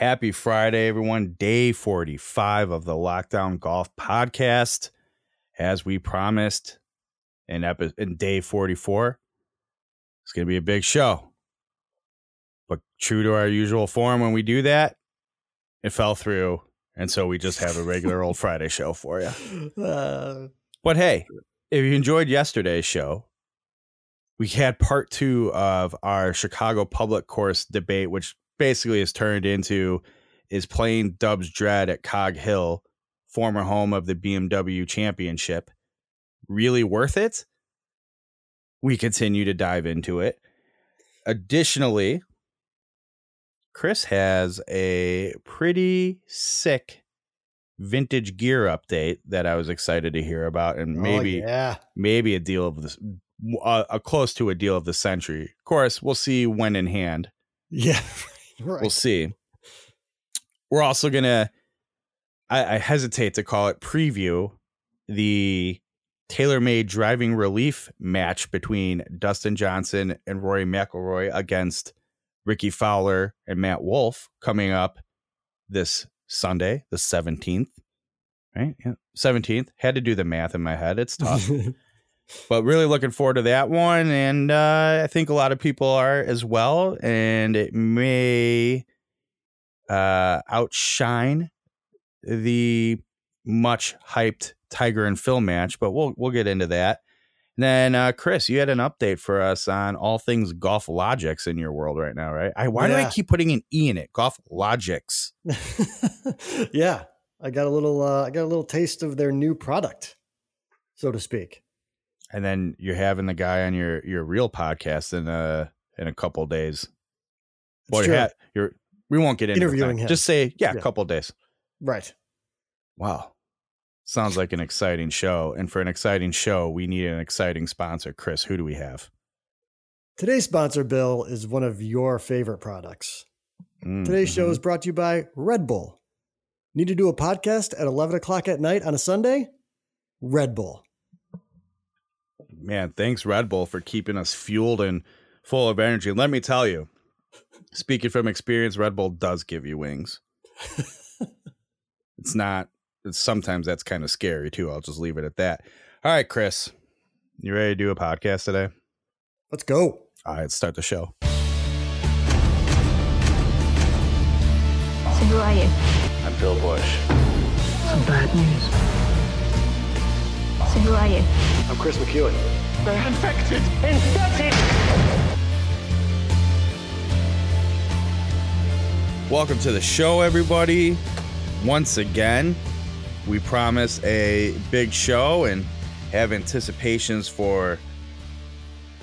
Happy Friday, everyone. Day 45 of the Lockdown Golf Podcast. As we promised in, epi- in day 44, it's going to be a big show. But true to our usual form, when we do that, it fell through. And so we just have a regular old Friday show for you. Uh, But hey, if you enjoyed yesterday's show, we had part two of our Chicago public course debate, which basically has turned into is playing Dubsdread at Cog Hill, former home of the BMW Championship, really worth it? We continue to dive into it. Additionally, Kris has a pretty sick vintage gear update that I was excited to hear about, and oh, maybe yeah. maybe a deal of this, uh, a close to a deal of the century. Of course, we'll see when in hand. Yeah. right. We'll see. We're also gonna. I, I hesitate to call it preview the TaylorMade driving relief match between Dustin Johnson and Rory McIlroy against Rickie Fowler and Matt Wolff coming up this Sunday, the seventeenth. Right, yeah, seventeenth. Had to do the math in my head. It's tough but really looking forward to that one and uh, i think a lot of people are as well and it may uh, outshine the much hyped tiger and phil match but we'll we'll get into that and then uh, Kris you had an update for us on all things GolfLogix in your world right now right I, why do i keep putting an e in it golf logics yeah. I got a little uh, I got a little taste of their new product, so to speak. And then you're having the guy on your your real podcast in a in a couple days It's Well, true. you're, ha- you're we won't get into Interviewing him. Just say, yeah, a Yeah. couple days. right. Wow. Sounds like an exciting show. And for an exciting show, we need an exciting sponsor. Kris, who do we have? Today's sponsor, Bill, is one of your favorite products. Mm, Today's show mhm. is brought to you by Red Bull. Need to do a podcast at 11 o'clock at night on a Sunday? Red Bull. Man, thanks, Red Bull, for keeping us fueled and full of energy. Let me tell you, speaking from experience, Red Bull does give you wings. It's not, it's, sometimes that's kind of scary too. I'll just leave it at that. All right, Kris, you ready to do a podcast today? Let's go. All right, let's start the show. So who are you? I'm Bill Bush. Some bad news. So who are you? I'm Kris McEwen. They're infected! Infected! Welcome to the show, everybody. Once again, we promise a big show and have anticipations for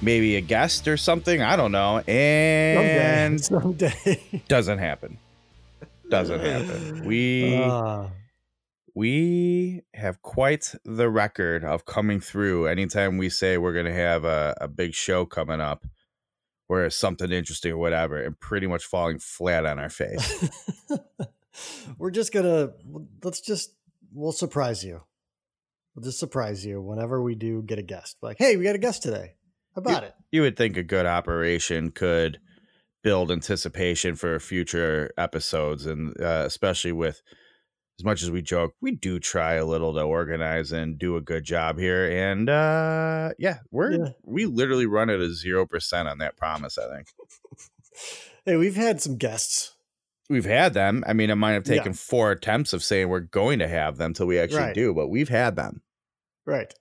maybe a guest or something. I don't know. And Someday. Someday. doesn't happen. Doesn't happen. We Ah, we have quite the record of coming through anytime we say we're going to have a, a big show coming up where it's something interesting or whatever and pretty much falling flat on our face. We're just gonna let's just we'll surprise you. We'll just surprise you whenever we do get a guest. Like, hey, we got a guest today. How about it? you would think a good operation could build anticipation for future episodes and uh, especially with as much as we joke we do try a little to organize and do a good job here and uh yeah we're Yeah. we literally run at a zero percent on that promise i think Hey, we've had some guests. we've had them i mean it might have Yeah. taken four attempts of saying we're going to have them till we actually Right. do but we've had them Right.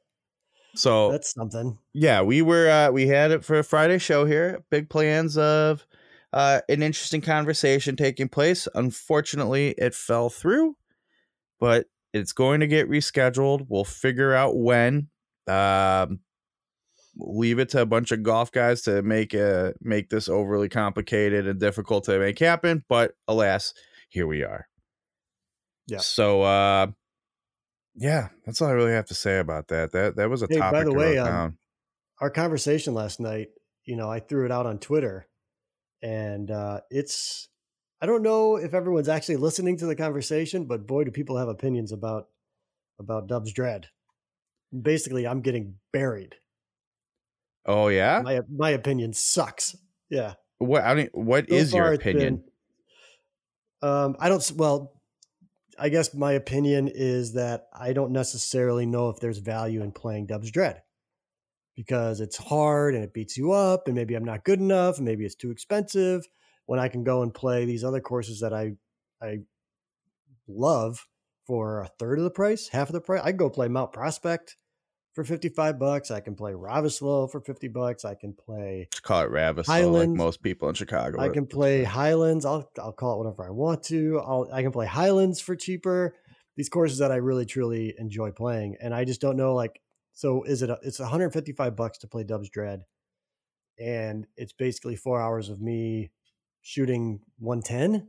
so That's something. yeah we were uh we had it for a friday show here big plans of uh an interesting conversation taking place unfortunately it fell through but it's going to get rescheduled we'll figure out when um leave it to a bunch of golf guys to make uh make this overly complicated and difficult to make happen but alas here we are Yeah. so uh yeah that's all i really have to say about that that that was a Hey, by topic the way, um. Our conversation last night, you know, I threw it out on Twitter and uh it's I don't know if everyone's actually listening to the conversation, but boy do people have opinions about about Dubsdread. Basically, I'm getting buried. Oh yeah. My my opinion sucks. Yeah. What I mean, what So is your opinion? been- Um, I don't. Well, I guess my opinion is that I don't necessarily know if there's value in playing Dubsdread because it's hard and it beats you up, and maybe I'm not good enough, and maybe it's too expensive. When I can go and play these other courses that I I love for a third of the price, half of the price, I can go play Mount Prospect for 55 bucks. I can play Ravisloe for 50 bucks. I can play Just call it Ravis, like most people in Chicago. I can play Highlands. I'll I'll call it whatever I want to. I'll I can play Highlands for cheaper. These courses that I really truly enjoy playing, and I just don't know like. So is it? A, it's 155 bucks to play Dubsdread, and it's basically four hours of me shooting 110.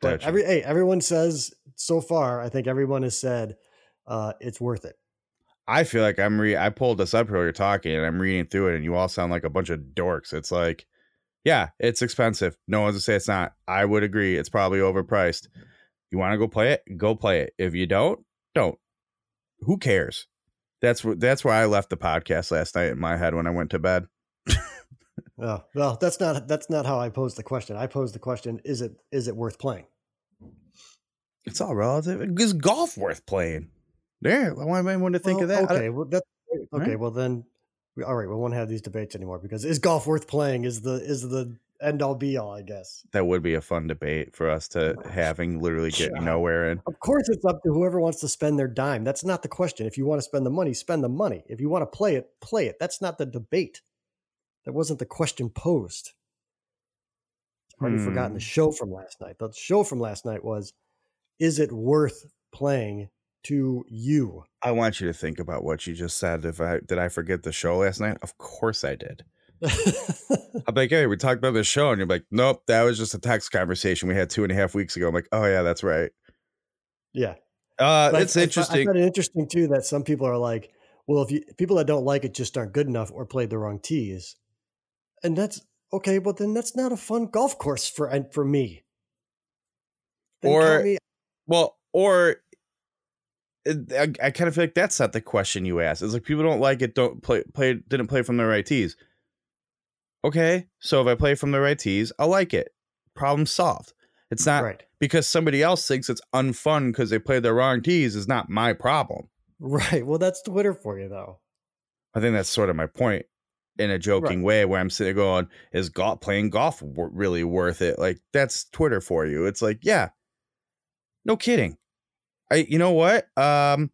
But Gotcha. every hey, everyone says so far. I think everyone has said uh, it's worth it. I feel like I'm re I pulled this up while you're talking and I'm reading through it and you all sound like a bunch of dorks. It's like, yeah, it's expensive. No one's gonna say it's not. I would agree. It's probably overpriced. You want to go play it? Go play it. If you don't, don't. Who cares? That's what that's where I left the podcast last night in my head when I went to bed. Oh, well, that's not that's not how I posed the question. I posed the question: Is it is it worth playing? It's all relative. Is golf worth playing? There. I want anyone to think Well, of that. Okay, well that's okay. Right. Well then, we, all right, we won't have these debates anymore because is golf worth playing? Is the is the end all be all? I guess. that would be a fun debate for us to oh, having literally getting God. nowhere in. Of course, it's up to whoever wants to spend their dime. That's not the question. If you want to spend the money, spend the money. If you want to play it, play it. That's not the debate. That wasn't the question posed. I've already forgotten Hmm. the show from last night. The show from last night was, is it worth playing to you? I want you to think about what you just said. If I did I forget the show last night? Of course I did. I'm like, hey, we talked about this show, and you're like, nope, that was just a text conversation we had two and a half weeks ago. I'm like, oh yeah, that's right. yeah. Uh, But it's I- I, interesting. I find it interesting too that some people are like, well, if you people that don't like it just aren't good enough or played the wrong tees, and that's okay. But then that's not a fun golf course for for me. Then Or- me- well, or I, I kind of feel like that's not the question you asked. It's like people don't like it, don't play, play, didn't play from the right tees. Okay, so if I play from the right tees, I'll like it. Problem solved. It's not right, because somebody else thinks it's unfun because they played the wrong tees is not my problem. right. Well, that's Twitter for you, though. I think that's sort of my point in a joking way where I'm sitting going, is golf playing golf w- really worth it? Like that's Twitter for you. It's like, yeah, no kidding. I, you know what? Um,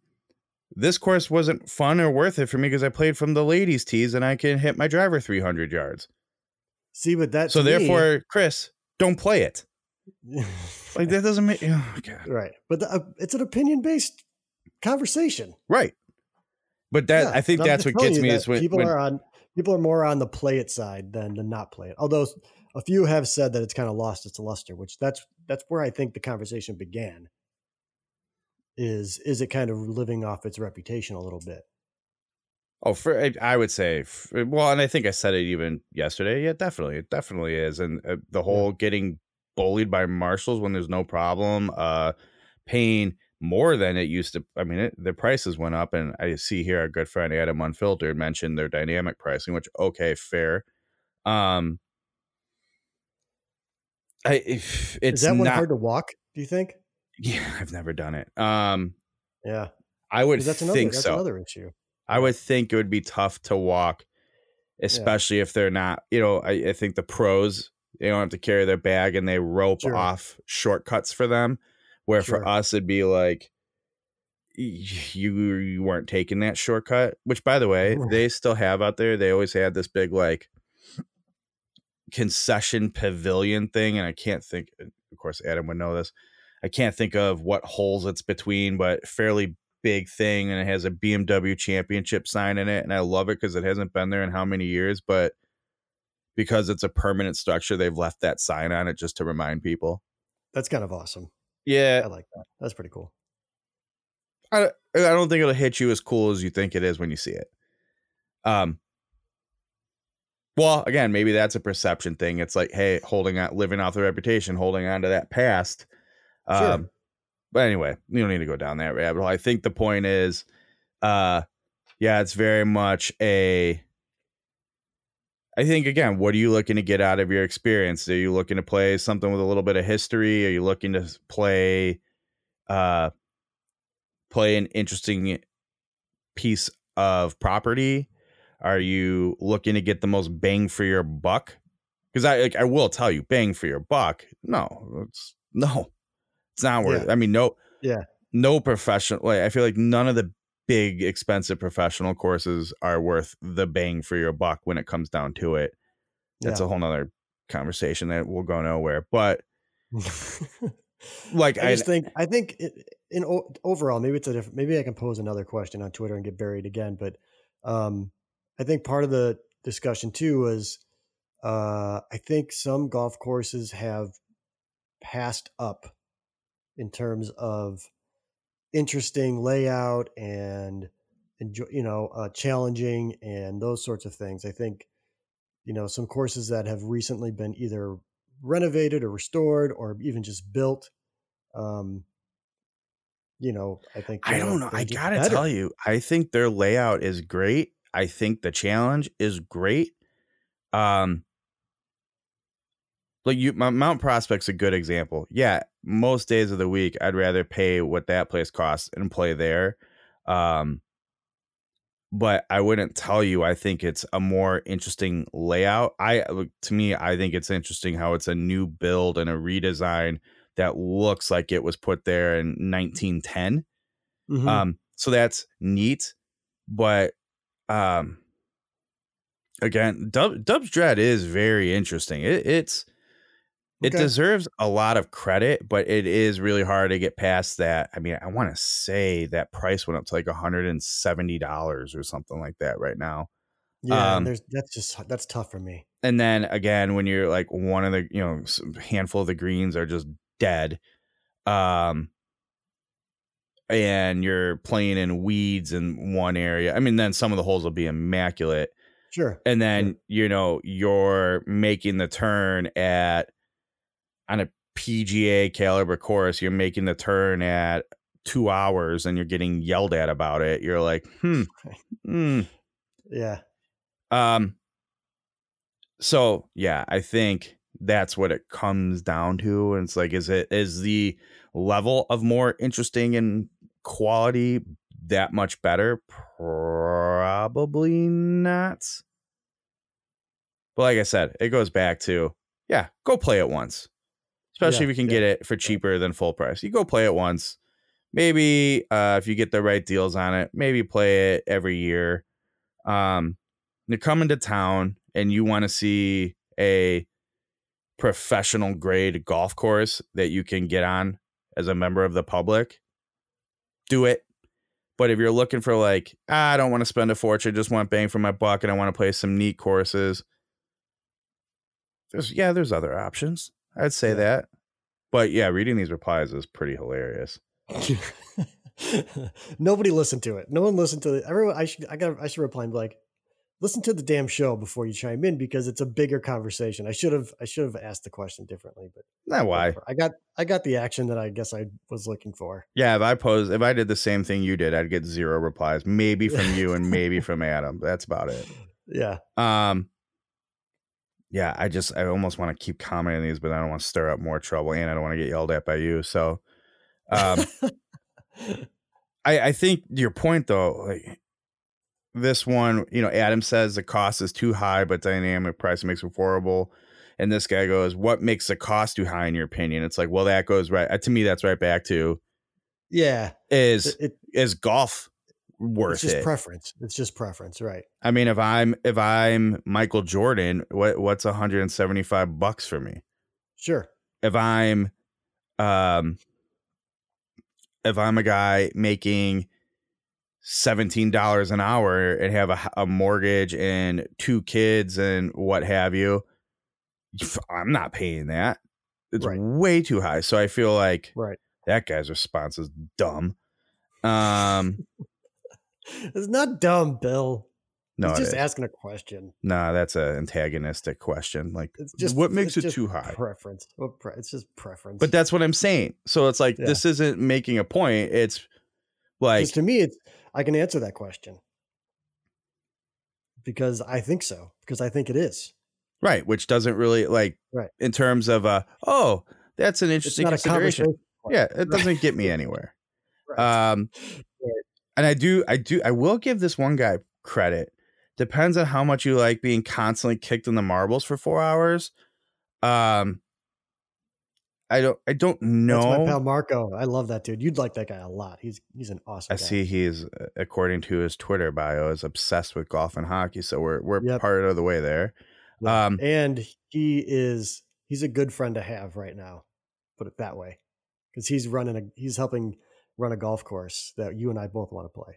this course wasn't fun or worth it for me because I played from the ladies' tees and I can hit my driver 300 yards. See, but that So me- therefore, Kris, don't play it. Like that doesn't make. Oh god. right. But the, uh, it's an opinion based conversation. Right. But that Yeah, I think that's what gets me is when, people when are on people are more on the play it side than the not play it. Although a few have said that it's kind of lost its luster, which that's that's where I think the conversation began. Is is it kind of living off its reputation a little bit? Oh, for I- would say, well, and I think I said it even yesterday. Yeah, definitely, it definitely is, and uh, the whole getting bullied by marshals when there's no problem, uh, paying more than it used to. I mean, it, the prices went up, and I see here our good friend Adam Unfiltered mentioned their dynamic pricing, which okay, fair. Um, I if it's is that one not, hard to walk? Do you think? yeah, I've never done it. Um, Yeah, I would that's another think that's so. another issue. I would think it would be tough to walk, especially if they're not, you know, I, I think the pros, they don't have to carry their bag and they rope Sure. off shortcuts for them. Where for us, it'd be like, you you weren't taking that shortcut, which by the way, they still have out there. They always had this big like concession pavilion thing. And I can't think, uh, of course, Adam would know this. I can't think of what holes it's between, but fairly big thing and it has a BMW championship sign in it and I love it because it hasn't been there in how many years but because it's a permanent structure they've left that sign on it just to remind people. That's kind of awesome. I like that. That's pretty cool. I I don't think it'll hit you as cool as you think it is when you see it. Um well, again, maybe that's a perception thing. It's like, hey, holding on living off the reputation, holding on to that past. Sure. Um but anyway, you don't need to go down that rabbit hole. I think the point is, uh, yeah, it's very much a. I think again, what are you looking to get out of your experience? Are you looking to play something with a little bit of history? Are you looking to play uh play an interesting piece of property? Are you looking to get the most bang for your buck? Because I like I will tell you, bang for your buck. No, it's no, it's not worth. Yeah. I mean, no, Yeah. no professional. Like I feel like none of the big expensive professional courses are worth the bang for your buck when it comes down to it. That's Yeah. a whole nother conversation that will go nowhere. But like I I, think I think it, in overall, maybe it's a different. Maybe I can pose another question on Twitter and get buried again. But um, I think part of the discussion too was uh, I think some golf courses have passed up in terms of interesting layout and enjoy, you know, uh, challenging and those sorts of things. I think you know some courses that have recently been either renovated or restored or even just built um you know i think I don't know. I gotta better. tell you, I think their layout is great. I think the challenge is great. Um, like you, Mount Prospect's a good example. Yeah, most days of the week, I'd rather pay what that place costs and play there. Um, but I wouldn't tell you. I think it's a more interesting layout. I to me, I think it's interesting how it's a new build and a redesign that looks like it was put there in 1910. Mhm. Um, so that's neat, but um, again, Dub, Dub's Dread is very interesting. It, it's it Okay. deserves a lot of credit, but it is really hard to get past that. I mean, I want to say that price went up to like hundred and seventy dollars or something like that right now. yeah um, there's that's just that's tough for me And then again, when you're like one of the you know handful of the greens are just dead, um, and you're playing in weeds in one area. I mean, then some of the holes will be immaculate, sure and then you know you're making the turn at on a PGA caliber course. You're making the turn at two hours, and you're getting yelled at about it. You're like, hmm, hmm. yeah Um so yeah, I think that's what it comes down to. And it's like, is it is the level of more interesting and quality that much better? Probably not. But like I said, it goes back to yeah, go play it once. Especially Yeah, if you can yeah, get it for cheaper than full price. You go play it once. Maybe uh, if you get the right deals on it, maybe play it every year. Um, you're coming to town and you want to see a professional grade golf course that you can get on as a member of the public, do it. But if you're looking for like, ah, I don't want to spend a fortune, just want bang for my buck, and I want to play some neat courses, there's yeah, there's other options. I'd say Yeah. that. But yeah, reading these replies is pretty hilarious. nobody listened to it no one listened to it everyone i should i got i should reply and be like listen to the damn show before you chime in because it's a bigger conversation i should have i should have asked the question differently but Not why. i got i got the action that i guess i was looking for Yeah, if I posed, if I did the same thing you did, I'd get zero replies. Maybe from you and maybe from Adam. That's about it. yeah Um, yeah, I just I almost want to keep commenting these, but I don't want to stir up more trouble, and I don't want to get yelled at by you. So, um, I I think your point though, like this one, you know, Adam says the cost is too high, but dynamic price makes it affordable. And this guy goes, "What makes the cost too high in your opinion?" It's like, well, that goes right uh, to me. That's right back to yeah is it, it- is golf worth it's just it? preference it's just preference right I mean, if I'm if I'm Michael Jordan, what what's 175 bucks for me? sure If I'm um if I'm a guy making $17 an hour and have a mortgage and two kids and what have you, I'm not paying that. It's Right. way too high. So I feel like right that guy's response is dumb. Um it's not dumb bill no, He's just asking a question nah, that's an antagonistic question. Like it's just what makes it too high? preference it's just preference But that's what I'm saying. So it's like Yeah. this isn't making a point. It's like Because to me, it's I can answer that question. because I think so. Because I think it is. Right, which doesn't really like Right. in terms of uh oh, that's an interesting consideration. Yeah, it doesn't get me anywhere. Right. Um Right. And I do I do I will give this one guy credit. Depends on how much you like being constantly kicked in the marbles for 4 hours. Um I don't I don't That's my pal Marco. I love that dude. You'd like that guy a lot. He's he's an awesome I guy. see he's uh, according to his Twitter bio is obsessed with golf and hockey, so we're we're Yep. part of the way there. Yeah. Um and he is he's a good friend to have right now. Put it that way. Because he's running a he's helping run a golf course that you and I both want to play.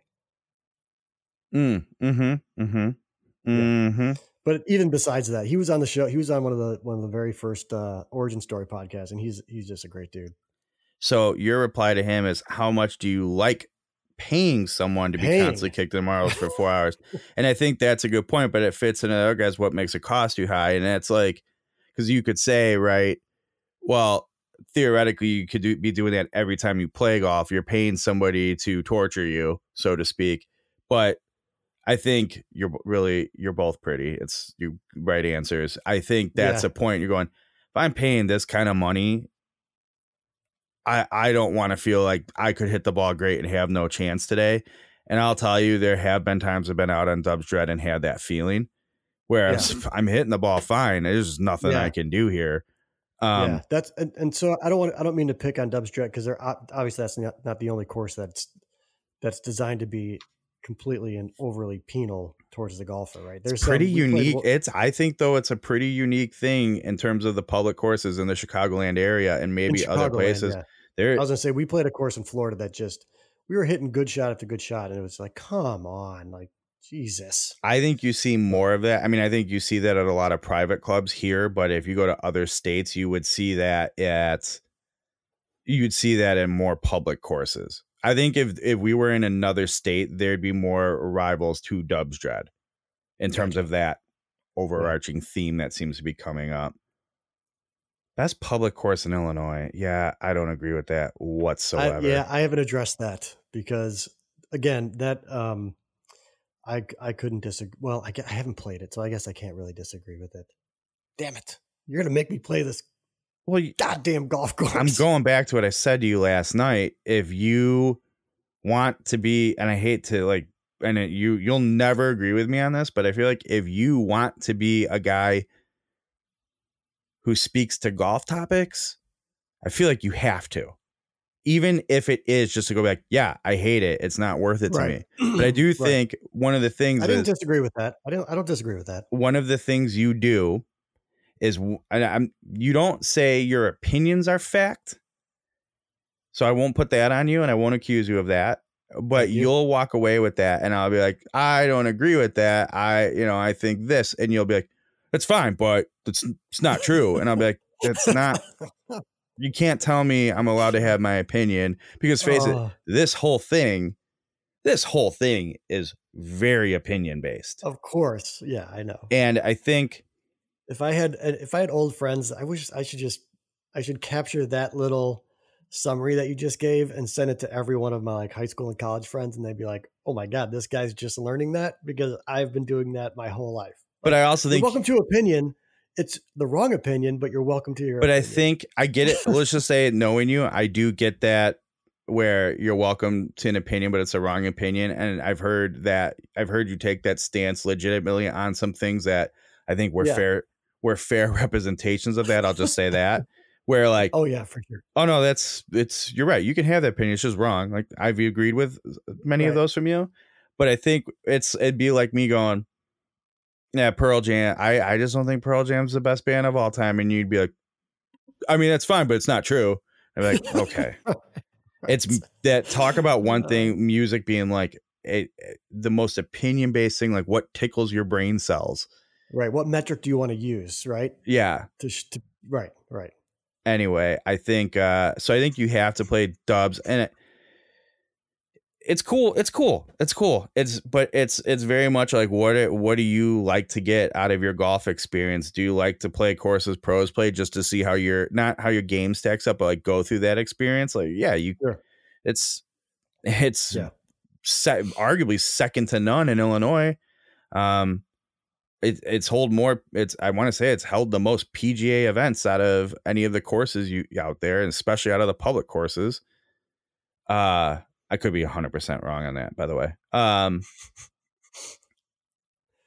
mm, mhm Mm-hmm. Yeah. mhm But even besides that, he was on the show. He was on one of the one of the very first uh, origin story podcasts, and he's he's just a great dude. So your reply to him is how much do you like paying someone to be Paying. constantly kicked in the marbles for four hours? And I think that's a good point, but it fits into the other guys what makes it cost too high. And that's like because you could say, right, well, theoretically you could do, be doing that every time you play golf. You're paying somebody to torture you, so to speak. But I think you're really you're both pretty. It's you right answers. I think that's Yeah. a point. You're going, if I'm paying this kind of money, I I don't want to feel like I could hit the ball great and have no chance today. And I'll tell you, there have been times I've been out on Dubsdread and had that feeling where I'm, s- I'm hitting the ball fine. There's nothing Yeah. I can do here. Um, yeah, that's and, and so I don't want I don't mean to pick on Dubsdread because they're obviously that's not, not the only course that's that's designed to be completely and overly penal towards the golfer. Right? It's pretty played unique. wo- It's I think though it's a pretty unique thing in terms of the public courses in the Chicagoland area and maybe other places. yeah. There, I was gonna say we played a course in Florida that just we were hitting good shot after good shot, and it was like, come on, like Jesus. I think you see more of that. I mean, I think you see that at a lot of private clubs here, but if you go to other states, you would see that at you'd see that in more public courses. I think if if we were in another state, there'd be more rivals to Dubsdread in terms of that overarching theme that seems to be coming up. Best public course in Illinois. Yeah, I don't agree with that I, whatsoever. yeah, I haven't addressed that because again, that um, I I couldn't disagree. Well, I, I haven't played it, so I guess I can't really disagree with it. Damn it! You're gonna make me play this Well, y- goddamn golf course. I'm going back to what I said to you last night. If you want to be, and I hate to like, and it, you you'll never agree with me on this, but I feel like if you want to be a guy who speaks to golf topics, I feel like you have to, even if it is just to go back. Yeah, I hate it. It's not worth it to Right. me. But I do Right. think one of the things I didn't is disagree with that. I don't. I don't disagree with that. one of the things you do is and I'm you don't say your opinions are fact. So I won't put that on you and I won't accuse you of that. But you. you'll walk away with that and I'll be like, I don't agree with that. I, you know, I think this. And you'll be like, that's fine, but it's it's not true. And I'll be like, that's not you can't tell me I'm allowed to have my opinion because face it, Oh, this whole thing, this whole thing is very opinion based. of course, yeah, I know. And I think if I had uh, if I had old friends, I wish I should just I should capture that little summary that you just gave and send it to every one of my like high school and college friends, and they'd be like, "Oh my god, this guy's just learning that because I've been doing that my whole life." but I also think welcome to opinion. It's the wrong opinion, but you're welcome to your. but I think I get it. Let's just say knowing you, I do get that where you're welcome to an opinion, but it's a wrong opinion. And I've heard that I've heard you take that stance legitimately on some things that I think were Yeah. fair were fair representations of that. I'll just say that. Where like, oh, Oh yeah, for sure. Oh no, that's it's you're right. You can have that opinion. It's just wrong. Like I've agreed with uh, many of those from you. But I think it's it'd be like me going, Yeah, Pearl Jam. I, I just don't think Pearl Jam's the best band of all time. And you'd be like, I mean, that's fine, but it's not true. I'm like, okay. It's that talk about one Uh. thing, music being like a, the most opinion based thing, like what tickles your brain cells. right. What metric do you want to use? Right. Yeah. To, to right. Right. Anyway, I think uh so I think you have to play dubs and it, it's cool. It's cool. It's cool. It's but it's it's very much like what it, what do you like to get out of your golf experience? Do you like to play courses pros play just to see how your not how your game stacks up, but like go through that experience? Like, yeah, you Sure. it's it's Yeah. se- arguably second to none in Illinois. Um it, it's hold more. It's I want to say it's held the most PGA events out of any of the courses you out there, and especially out of the public courses. Uh, I could be hundred percent wrong on that, by the way. Um,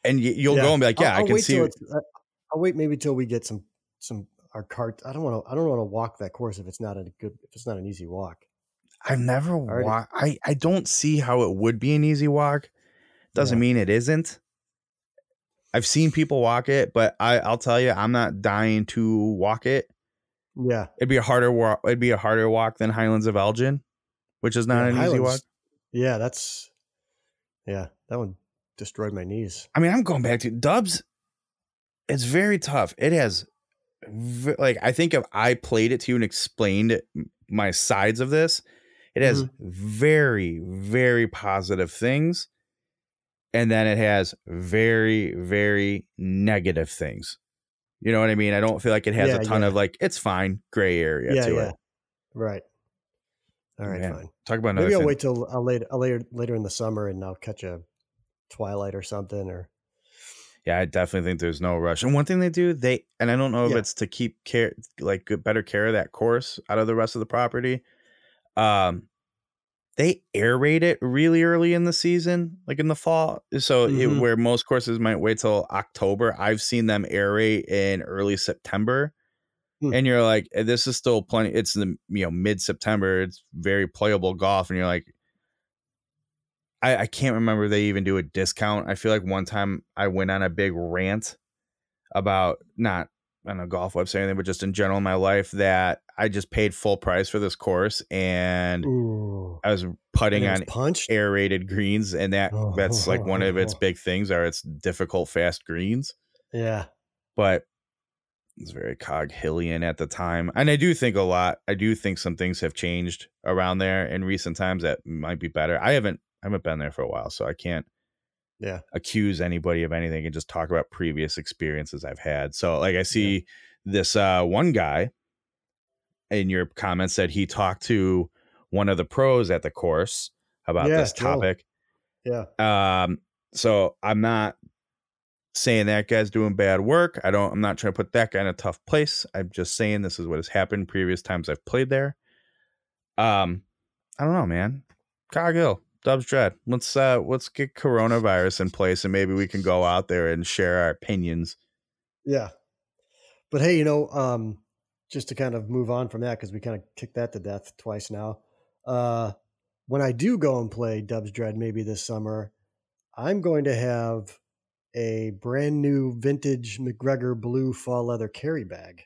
and y- you'll Yeah. go and be like, yeah, I'll, I I'll can wait see. I- I'll wait maybe till we get some some our cart. I don't want to. I don't want to walk that course if it's not a good. If it's not an easy walk. I've never Already- walked. I I don't see how it would be an easy walk. Doesn't Yeah. mean it isn't. I've seen people walk it, but I I'll tell you, I'm not dying to walk it. Yeah, It'd be a harder walk. It'd be a harder walk than Highlands of Elgin, which is not Yeah, an easy Highlands- walk. Yeah, that's yeah. That one destroyed my knees. I mean, I'm going back to Dubs. It's very tough. It has, like, I think if I played it to you and explained my sides of this, it has Mm-hmm. very, very positive things, and then it has very, very negative things. You know what I mean? I don't feel like it has Yeah, a ton yeah. of like it's fine gray area Yeah, to yeah. it. Right. All right, Man, fine. Talk about another Maybe I'll thing. wait till I'll later, I'll later later in the summer and I'll catch a twilight or something. Or Yeah, I definitely think there's no rush. And one thing they do, they and I don't know if Yeah. it's to keep care like good, better care of that course out of the rest of the property. Um they aerate it really early in the season, like in the fall. So it, Mhm. where most courses might wait till October, I've seen them aerate in early September. Hmm. And you're like, "Eh, this is still plenty. It's the you know mid September. It's very playable golf, and you're like, I, I can't remember they even do a discount. I feel like one time I went on a big rant about not on a golf website or anything, but just in general in my life that I just paid full price for this course and ooh, I was putting and it was on punched. aerated greens and that that's like one of its big things are its difficult fast greens. Yeah, But it's very cog hillian at the time. And I do think a lot I do think some things have changed around there in recent times that might be better. I haven't I haven't been there for a while, so I can't yeah, accuse anybody of anything and just talk about previous experiences I've had. So like I see this uh one guy in your comments said he talked to one of the pros at the course about Yeah, this topic. yeah. Um so I'm not saying that guy's doing bad work. I don't I'm not trying to put that guy in a tough place. I'm just saying this is what has happened previous times I've played there. Um I don't know, man. Coghill, Dubsdread. Let's uh let's get coronavirus in place and maybe we can go out there and share our opinions. Yeah. But hey, you know, um, just to kind of move on from that, because we kind of kicked that to death twice now. Uh, when I do go and play Dubsdread maybe this summer, I'm going to have a brand new vintage MacGregor blue fall leather carry bag.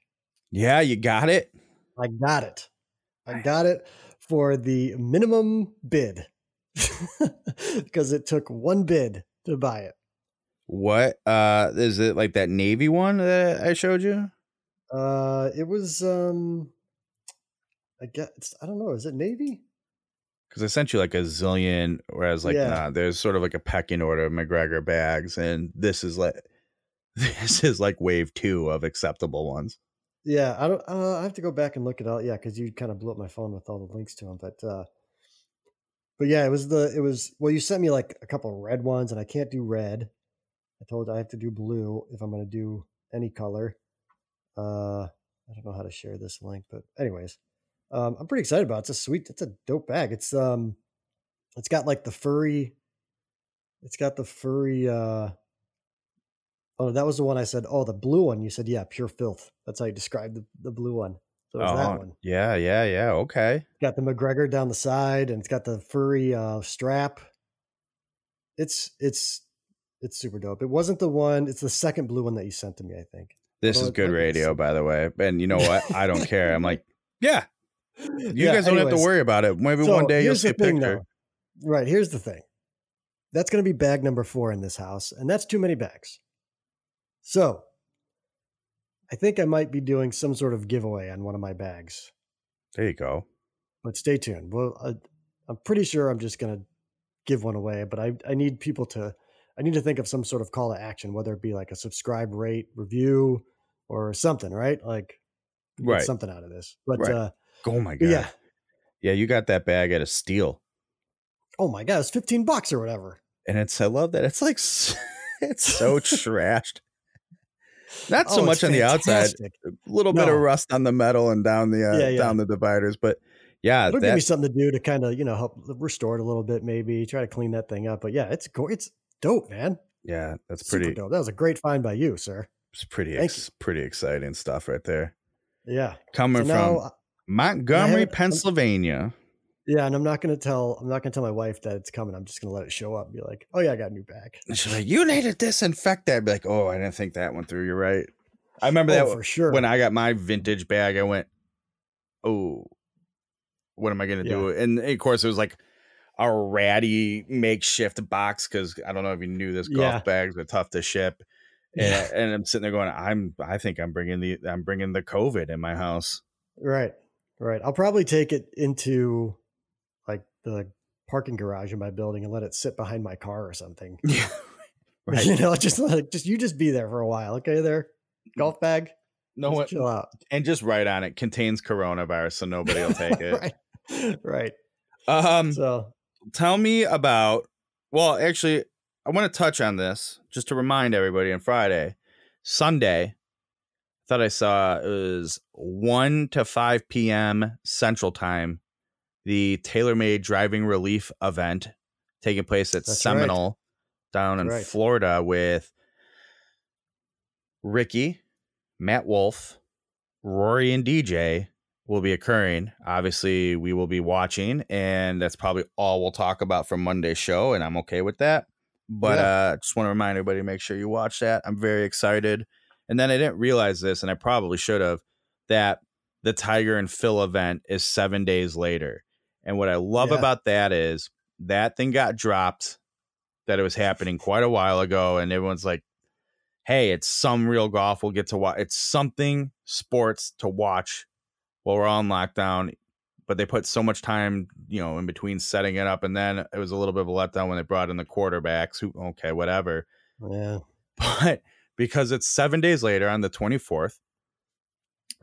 Yeah, you got it. I got it. I got it for the minimum bid because it took one bid to buy it. What uh is it like that navy one that I showed you? Uh, it was um, I guess I don't know. Is it navy? Because I sent you like a zillion, whereas like Yeah. nah, there's sort of like a pecking order of MacGregor bags, and this is like this is like wave two of acceptable ones. Yeah, I don't. Uh, I have to go back and look it out. Yeah, because you kind of blew up my phone with all the links to them. But uh, but yeah, it was the it was well. You sent me like a couple of red ones, and I can't do red. I told you I have to do blue if I'm going to do any color. Uh, I don't know how to share this link, but anyways, um, I'm pretty excited about it. It's a sweet. It's a dope bag. It's um, it's got like the furry. It's got the furry. uh Oh, that was the one I said. Oh, the blue one. You said, yeah, pure filth. That's how you described the, the blue one. So it's Oh, that one. yeah, yeah, yeah. Okay. Got the MacGregor down the side, and it's got the furry uh, strap. It's it's it's super dope. It wasn't the one. It's the second blue one that you sent to me. I think. This Although is good might be the radio, by the way. And you know what? I don't care. I'm like, yeah, you Yeah, guys don't have to worry about it. Maybe So, one day you'll see a picture. Right. Here's the thing. That's going to be bag number four in this house, and that's too many bags. So, I think I might be doing some sort of giveaway on one of my bags. There you go. but stay tuned. Well, I, I'm pretty sure I'm just gonna give one away, but I I need people to I need to think of some sort of call to action, whether it be like a subscribe, rate, review, or something, right? Like get Right. something out of this. But Right. uh, Oh my god. yeah. Yeah, you got that bag at a steal. Oh my god, it's 15 bucks or whatever. And it's I love that. It's like it's so trashed. Not so Oh, much on the outside. A little bit of rust on the metal and down the uh, Yeah, yeah. down the dividers, but yeah, It'll give me something to do to kind of you know help restore it a little bit, maybe try to clean that thing up. But yeah, it's go- it's dope, man. yeah, that's Super pretty. dope. That was a great find by you, sir. It's pretty ex- pretty exciting stuff right there. Yeah. Coming So from now, Montgomery, haven't- Pennsylvania. yeah, and I'm not gonna tell I'm not gonna tell my wife that it's coming. I'm just gonna let it show up and be like, oh yeah, I got a new bag. And she's like, "You need to disinfect that." I'd be like, "Oh, I didn't think that one through." You're right. I remember Oh, that for sure. when I got my vintage bag. I went, "Oh, what am I gonna do?" And of course, it was like a ratty makeshift box because I don't know if you knew this. Golf Yeah. bags are tough to ship, and, Yeah. and I'm sitting there going, "I'm. I think I'm bringing the. I'm bringing the COVID in my house." Right. Right. I'll probably take it into like the parking garage in my building and let it sit behind my car or something. Yeah. Right. You know, just like just you just be there for a while. Okay, there. Golf bag. No one, chill out. and just write on it contains coronavirus, so nobody will take it. right. Right. Um, So tell me about well actually i want to touch on this just to remind everybody on friday sunday thought i saw it was 1 to 5 p.m central time the TaylorMade driving relief event taking place at That's right. Seminole down in right. florida with rickie matt wolff rory and dj will be occurring. Obviously, we will be watching, and that's probably all we'll talk about from Monday's show, and I'm okay with that. But Yeah. uh just want to remind everybody to make sure you watch that. I'm very excited. And then I didn't realize this, and I probably should have, that the Tiger and Phil event is seven days later. And what I love Yeah. about that is that thing got dropped, that it was happening quite a while ago, and everyone's like, hey, it's some real golf we'll get to watch. It's something sports to watch while we're on lockdown. But they put so much time, you know, in between setting it up, and then it was a little bit of a letdown when they brought in the quarterbacks. Who, okay, whatever. yeah. But because it's seven days later on the twenty fourth,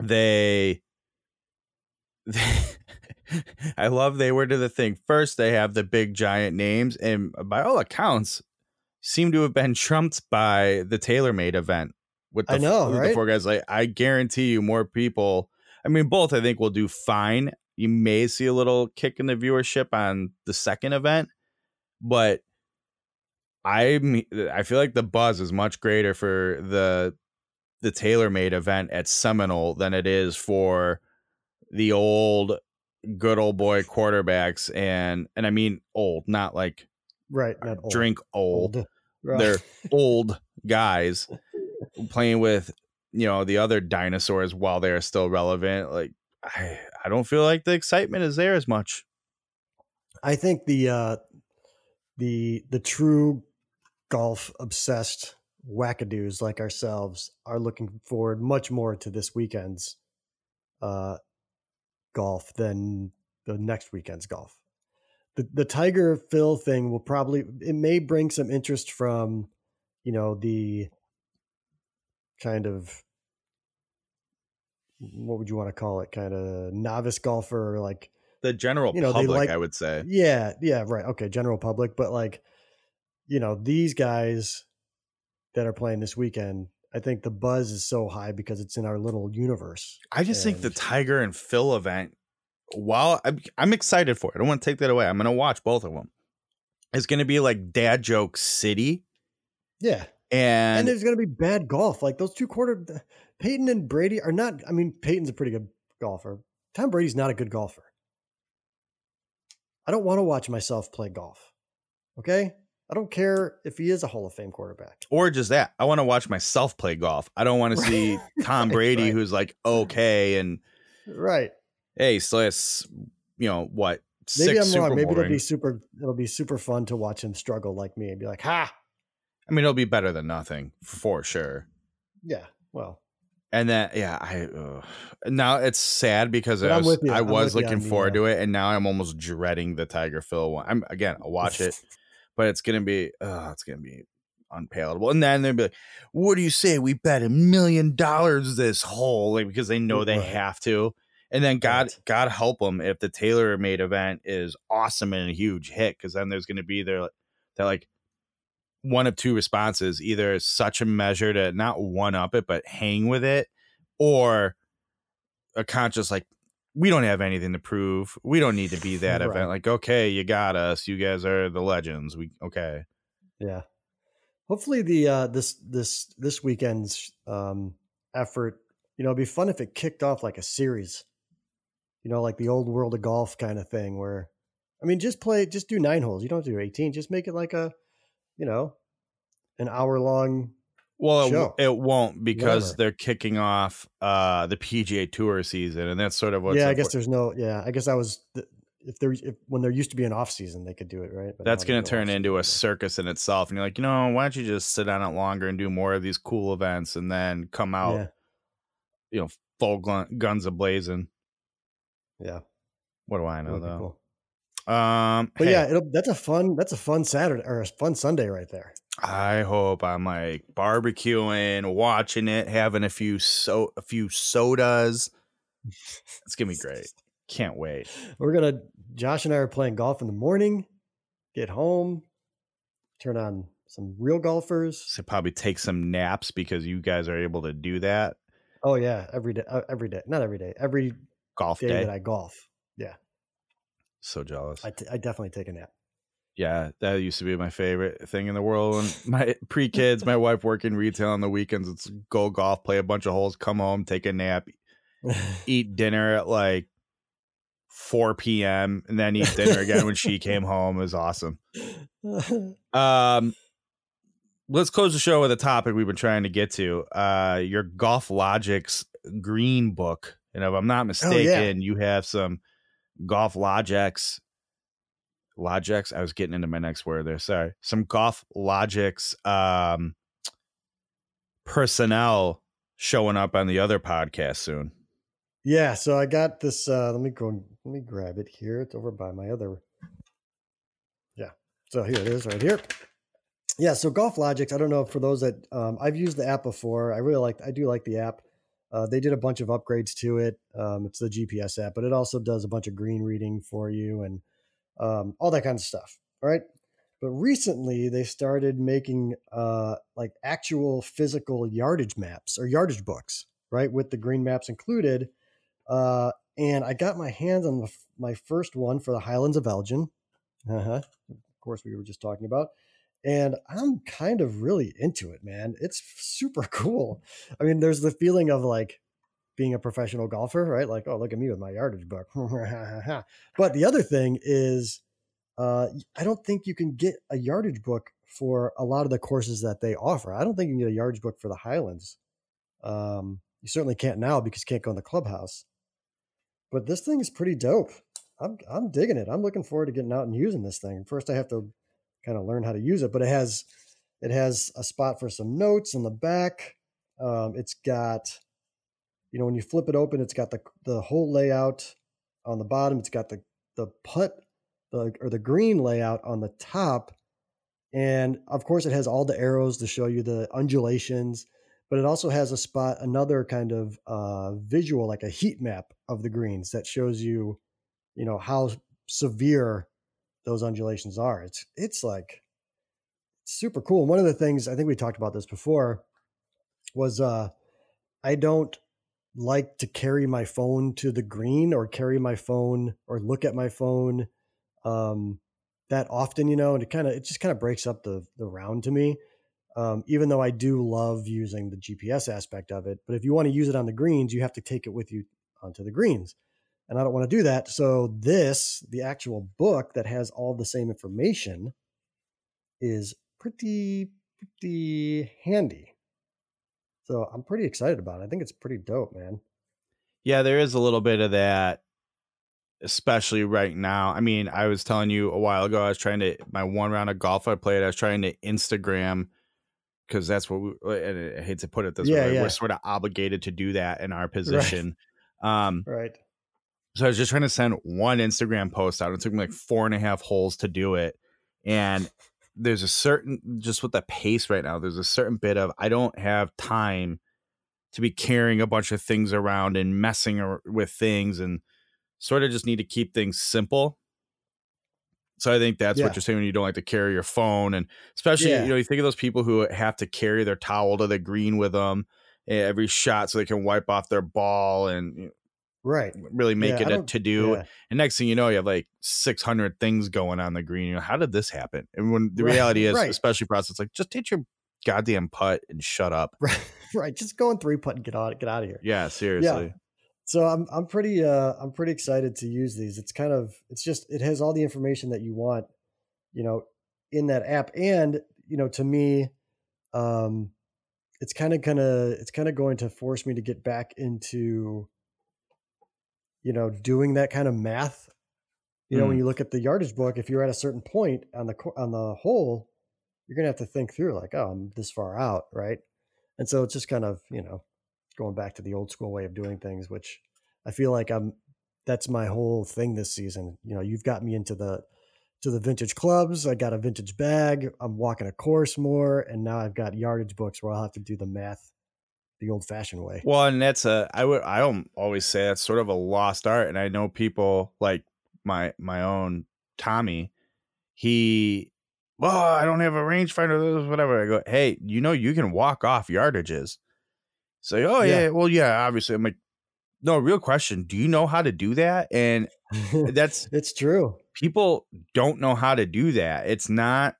they, they I love they were to the thing. First, they have the big giant names, and by all accounts, seem to have been trumped by the TaylorMade event with the, I know, with the four guys. Like, I guarantee you, more people. I mean, both I think will do fine. You may see a little kick in the viewership on the second event, but I I feel like the buzz is much greater for the the TaylorMade event at Seminole than it is for the old good old boy quarterbacks and and I mean old, not like Right. Not old. drink old. Old. Right. They're old guys playing with you know the other dinosaurs while they're still relevant. Like I I don't feel like the excitement is there as much. I think the uh the the true golf obsessed wackadoos like ourselves are looking forward much more to this weekend's uh golf than the next weekend's golf. The the Tiger Phil thing will probably it may bring some interest from you know the kind of what would you want to call it kind of novice golfer like The general You know, they public, like- I would say. yeah, yeah, right. Okay, general public, but like, you know, these guys that are playing this weekend, I think the buzz is so high because it's in our little universe. I just think the Tiger and Phil event, while I'm, I'm excited for it, I don't want to take that away. I'm going to watch both of them. It's going to be like dad joke city. Yeah, and, And, there's going to be bad golf. Like those two quarter, Peyton and Brady are not. I mean, Peyton's a pretty good golfer. Tom Brady's not a good golfer. I don't want to watch myself play golf. Okay, I don't care if he is a Hall of Fame quarterback. or just that. I want to watch myself play golf. I don't want to see Tom Brady, right. who's like, okay. And Right. hey, so it's, you know, what? Maybe six I'm Super wrong. Maybe it'll be super. It'll be super fun to watch him struggle like me and be like, "Ha, I mean, it'll be better than nothing for sure. yeah." Well, And then, yeah, I now it's sad because But I was. I was looking forward to it, and now I'm almost dreading the Tiger Phil one. I'm again, I'll watch it, but it's gonna be, uh, it's gonna be unpalatable. And then they'll be like, "What do you say we bet a million dollars this hole?" Like because they know they Right. have to. And then God, Right. God help them if the TaylorMade event is awesome and a huge hit, because then there's gonna be there that like one of two responses either such a measure to not one up it but hang with it or a conscious like we don't have anything to prove we don't need to be that Right. event like okay you got us you guys are the legends we okay Yeah. Hopefully the uh this this this weekend's um effort, you know, it'd be fun if it kicked off like a series. You know, like the old world of golf kind of thing where I mean just play just do nine holes. You don't do 18. Just make it like a, you know, an hour long well it, Show. it won't because Whatever. they're kicking off uh the pga tour season and that's sort of what. Yeah, I guess there's no yeah, I guess I was if there if when there used to be an off season they could do it, right? But that's going to turn into a circus in itself and you're like you know why don't you just sit on it longer and do more of these cool events and then come out Yeah. you know full gun, guns a blazing Yeah. what do i know though cool. um But hey, yeah, it'll, that's a fun that's a fun Saturday or a fun Sunday right there. I hope i'm like barbecuing watching it having a few so a few sodas it's gonna be great can't wait We're gonna Josh and I are playing golf in the morning, get home, turn on some real golfers. so probably take some naps because you guys are able to do that Oh yeah, every day uh, every day. Not every day. Every golf day day that I golf. Yeah. So jealous I, t- I definitely take a nap. Yeah, that used to be my favorite thing in the world. When my pre kids, my wife working retail on the weekends, it's go golf, play a bunch of holes, come home, take a nap, eat dinner at like 4 p.m. and then eat dinner again when she came home. It was awesome. Um let's close the show with a topic we've been trying to get to. Uh your GolfLogix green book. And if I'm not mistaken, you have some GolfLogix Logix. I was getting into my next word there. Sorry. Some golf logics um personnel showing up on the other podcast soon. yeah, so I got this. Uh, let me go. Let me grab it here. It's over by my other. Yeah. So here it is, right here. Yeah. So GolfLogix. I don't know for those that um, I've used the app before. I really like. I do like the app. Uh, they did a bunch of upgrades to it. Um, it's the GPS app, but it also does a bunch of green reading for you and um, all that kind of stuff. All right. But recently they started making uh, like actual physical yardage maps or yardage books, right, with the green maps included. Uh, and I got my hands on the, my first one for the Highlands of Elgin. Uh-huh. Of course, we were just talking about. And I'm kind of really into it, man. It's super cool. I mean, there's the feeling of like being a professional golfer, right? Like, oh, look at me with my yardage book. but the other thing is, uh, I don't think you can get a yardage book for a lot of the courses that they offer. I don't think you can get a yardage book for the Highlands. Um, you certainly can't now because you can't go in the clubhouse. But this thing is pretty dope. I'm I'm digging it. I'm looking forward to getting out and using this thing. First, I have to kind of learn how to use it, but it has it has a spot for some notes in the back. Um, it's got, you know, when you flip it open, it's got the the whole layout on the bottom. It's got the the putt the or the green layout on the top, and of course, it has all the arrows to show you the undulations. But it also has a spot, another kind of uh, visual, like a heat map of the greens that shows you, you know, how severe those undulations are. It's it's like super cool. One of the things I think we talked about this before was uh I don't like to carry my phone to the green or carry my phone or look at my phone um that often, you know, and it kind of it just kind of breaks up the the round to me. Um, even though I do love using the GPS aspect of it, but if you want to use it on the greens, you have to take it with you onto the greens and I don't want to do that. So this, the actual book that has all the same information, is pretty pretty handy. So I'm pretty excited about it. I think it's pretty dope, man. Yeah, there is a little bit of that, especially right now. I mean, I was telling you a while ago, I was trying to, my one round of golf I played, I was trying to Instagram because that's what we, and I hate to put it this Yeah, way, yeah. we're sort of obligated to do that in our position. Um, Right. so I was just trying to send one Instagram post out. It took me like four and a half holes to do it. And there's a certain, just with the pace right now, there's a certain bit of, I don't have time to be carrying a bunch of things around and messing with things and sort of just need to keep things simple. So I think that's Yeah. what you're saying when you don't like to carry your phone, and especially Yeah. you know you think of those people who have to carry their towel to the green with them eh, every shot so they can wipe off their ball and you know, Right. really make Yeah, it a to do. Yeah. And next thing you know, you have like 600 things going on the green. You know, how did this happen? And when the Right, reality is, right. especially it's like just hit your goddamn putt and shut up. Right. Right. Just go and three putt and get out get out of here. Yeah, seriously. yeah. So I'm I'm pretty uh I'm pretty excited to use these. It's kind of it's just it has all the information that you want, you know, in that app. And, you know, to me, um it's kind of kind of it's kind of going to force me to get back into you know, doing that kind of math. You know, when Mm. you look at the yardage book, if you're at a certain point on the on the hole, you're gonna have to think through like, oh, I'm this far out, right? And so it's just kind of, you know, going back to the old school way of doing things, which I feel like I'm that's my whole thing this season. You know, you've got me into the to the vintage clubs. I got a vintage bag. I'm walking a course more, and now I've got yardage books where I'll have to do the math the old fashioned way. Well, and that's a I would I don't always say that's sort of a lost art, and I know people like my my own Tommy. He, well, I don't have a rangefinder, whatever. I go, hey, you know, you can walk off yardages. Say, oh yeah. Yeah. well yeah, obviously. I'm like, no, real question. Do you know how to do that? And that's it's true. people don't know how to do that. It's not,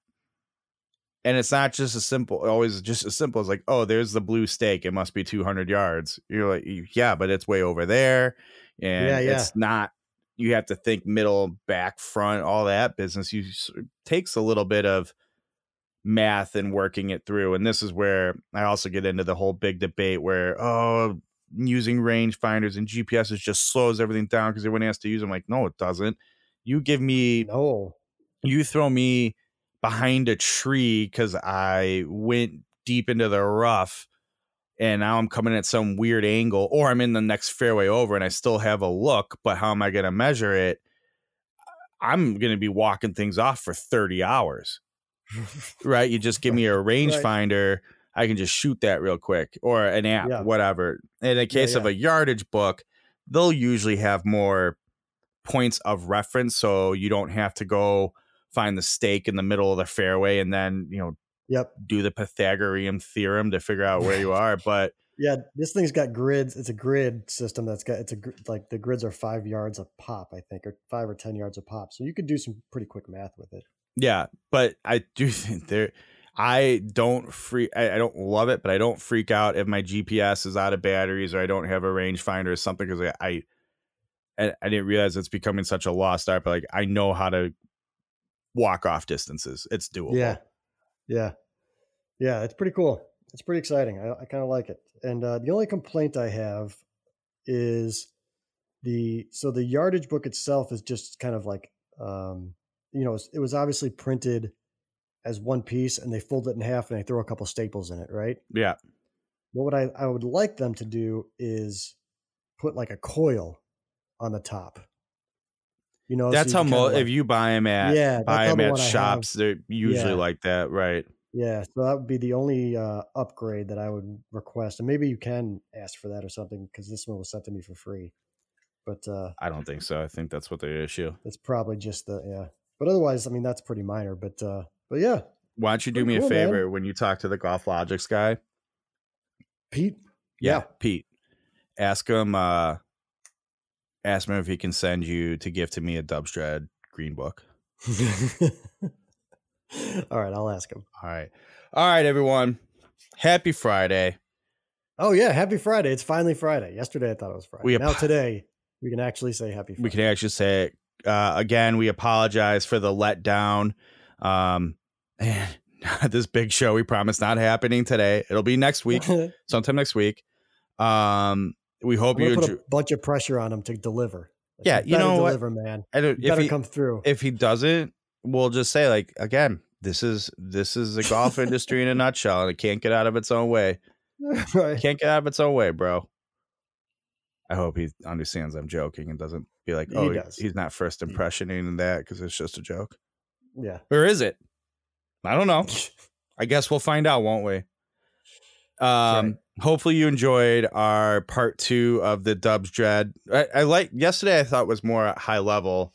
and it's not just as simple, always just as simple as like, oh, there's the blue stake. It must be 200 yards. You're like, yeah, but it's way over there. And Yeah, yeah. it's not, you have to think middle, back, front, all that business. You takes a little bit of math and working it through. And this is where I also get into the whole big debate where, oh, using range finders and gps is just slows everything down because everyone has to use them. Like, no, it doesn't. You give me No. you throw me behind a tree because I went deep into the rough and now I'm coming at some weird angle, or I'm in the next fairway over and I still have a look, but how am I going to measure it? I'm going to be walking things off for 30 hours, right? You just give me a rangefinder, I can just shoot that real quick, or an app, Yeah. whatever. In the case of yeah. a yardage book, they'll usually have more points of reference, so you don't have to go find the stake in the middle of the fairway and then you know Yep. do the Pythagorean theorem to figure out where you are. But Yeah, this thing's got grids. It's a grid system that's got it's a like the grids are five yards a pop, I think, or five or ten yards a pop. So you could do some pretty quick math with it. yeah, but I do think there. I don't freak. I, I don't love it, but I don't freak out if my GPS is out of batteries or I don't have a rangefinder or something because I, I I I didn't realize it's becoming such a lost art. But like I know how to walk off distances. It's doable. Yeah, yeah, yeah. It's pretty cool. It's pretty exciting. I, I kind of like it. And uh, the only complaint I have is the so the yardage book itself is just kind of like um, you know it was obviously printed as one piece and they fold it in half and they throw a couple staples in it, right? yeah. What would I I would like them to do is put like a coil on the top. You know, so That's you how can like- if you buy them at Yeah, buy them the at one I have. shops, they're usually Yeah. like that, right? Yeah, so that would be the only uh, upgrade that I would request, and maybe you can ask for that or something because this one was sent to me for free. But uh, I don't think so. I think that's what the issue. it's probably just the yeah. But otherwise, I mean, that's pretty minor. But uh, but yeah, Why don't you do me cool, a man. favor when you talk to the GolfLogix guy? Pete. Yeah, Yeah. Pete. Ask him. uh Ask him if he can send you to give to me a Dubsdread Green Book. All right, I'll ask him. All right, all right, everyone. Happy Friday. Oh yeah, happy Friday! It's finally Friday. Yesterday I thought it was Friday. We now today we can actually say happy. Friday. We can actually say it uh, again. We apologize for the letdown. Um, and this big show we promise not happening today. It'll be next week, sometime next week. Um, we hope you put enjoy. a bunch of pressure on him to deliver. Like, Yeah, you know what? deliver, man. I don't, if better he, come through. if he doesn't, we'll just say like again, this is this is the golf industry in a nutshell, and it can't get out of its own way. right. Can't get out of its own way, bro. I hope he understands I'm joking and doesn't be like, He oh, does. he's not first impressioning that because it's just a joke. Yeah. Or is it? I don't know. I guess we'll find out, won't we? Um, hopefully you enjoyed our part two of the Dubsdread. I, I like yesterday. I thought was more high level,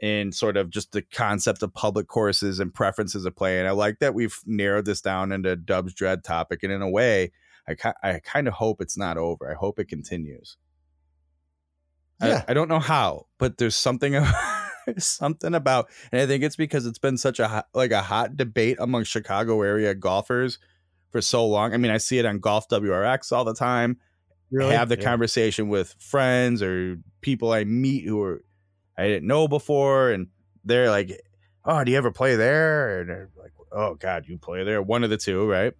in sort of just the concept of public courses and preferences of play. And I like that we've narrowed this down into Dubsdread topic. And in a way, I I kind of hope it's not over. I hope it continues. Yeah. I, I don't know how, but there's something something about, and I think it's because it's been such a hot, like a hot debate among Chicago area golfers for so long. I mean, I see it on Golf WRX all the time. Really? Have the Yeah. conversation with friends or people I meet who are I didn't know before, and they're like, "Oh, do you ever play there?" And they're like, "Oh God, you play there?" One of the two, right?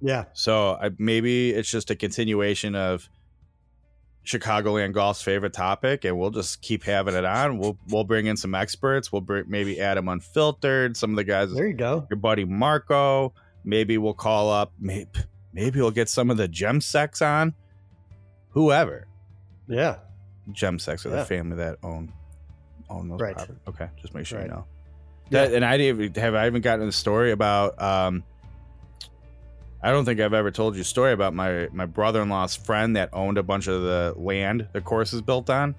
Yeah. So I, maybe it's just a continuation of Chicagoland golf's favorite topic, and we'll just keep having it on. We'll we'll bring in some experts. We'll bring maybe Adam Unfiltered, some of the guys, There you go. your buddy Marco. Maybe we'll call up. Maybe maybe we'll get some of the Jemseks on. Whoever Yeah. Jemseks are Yeah. the family that own own those Right. properties. Okay, just make sure Right. you know. Yeah. That, and I didn't have I even gotten the story about um I don't think I've ever told you a story about my my brother-in-law's friend that owned a bunch of the land the course is built on.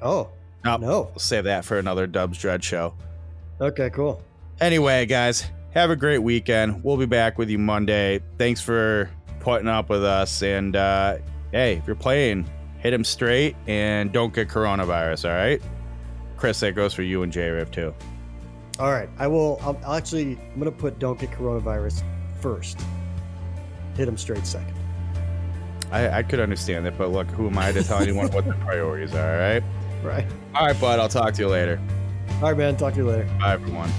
Oh, No, no. we'll save that for another Dubsdread show. Okay, cool. Anyway, guys, have a great weekend. We'll be back with you Monday. Thanks for putting up with us. And uh, hey, if you're playing, hit him straight and don't get coronavirus. All right, Kris, that goes for you and J Riv too. All right. I will. I'll, I'll actually, I'm going to put don't get coronavirus first. Hit him straight second. I, I could understand that, but look, who am I to tell anyone what the priorities are? All right. Right. All right, bud. I'll talk to you later. All right, man. Talk to you later. Bye, everyone.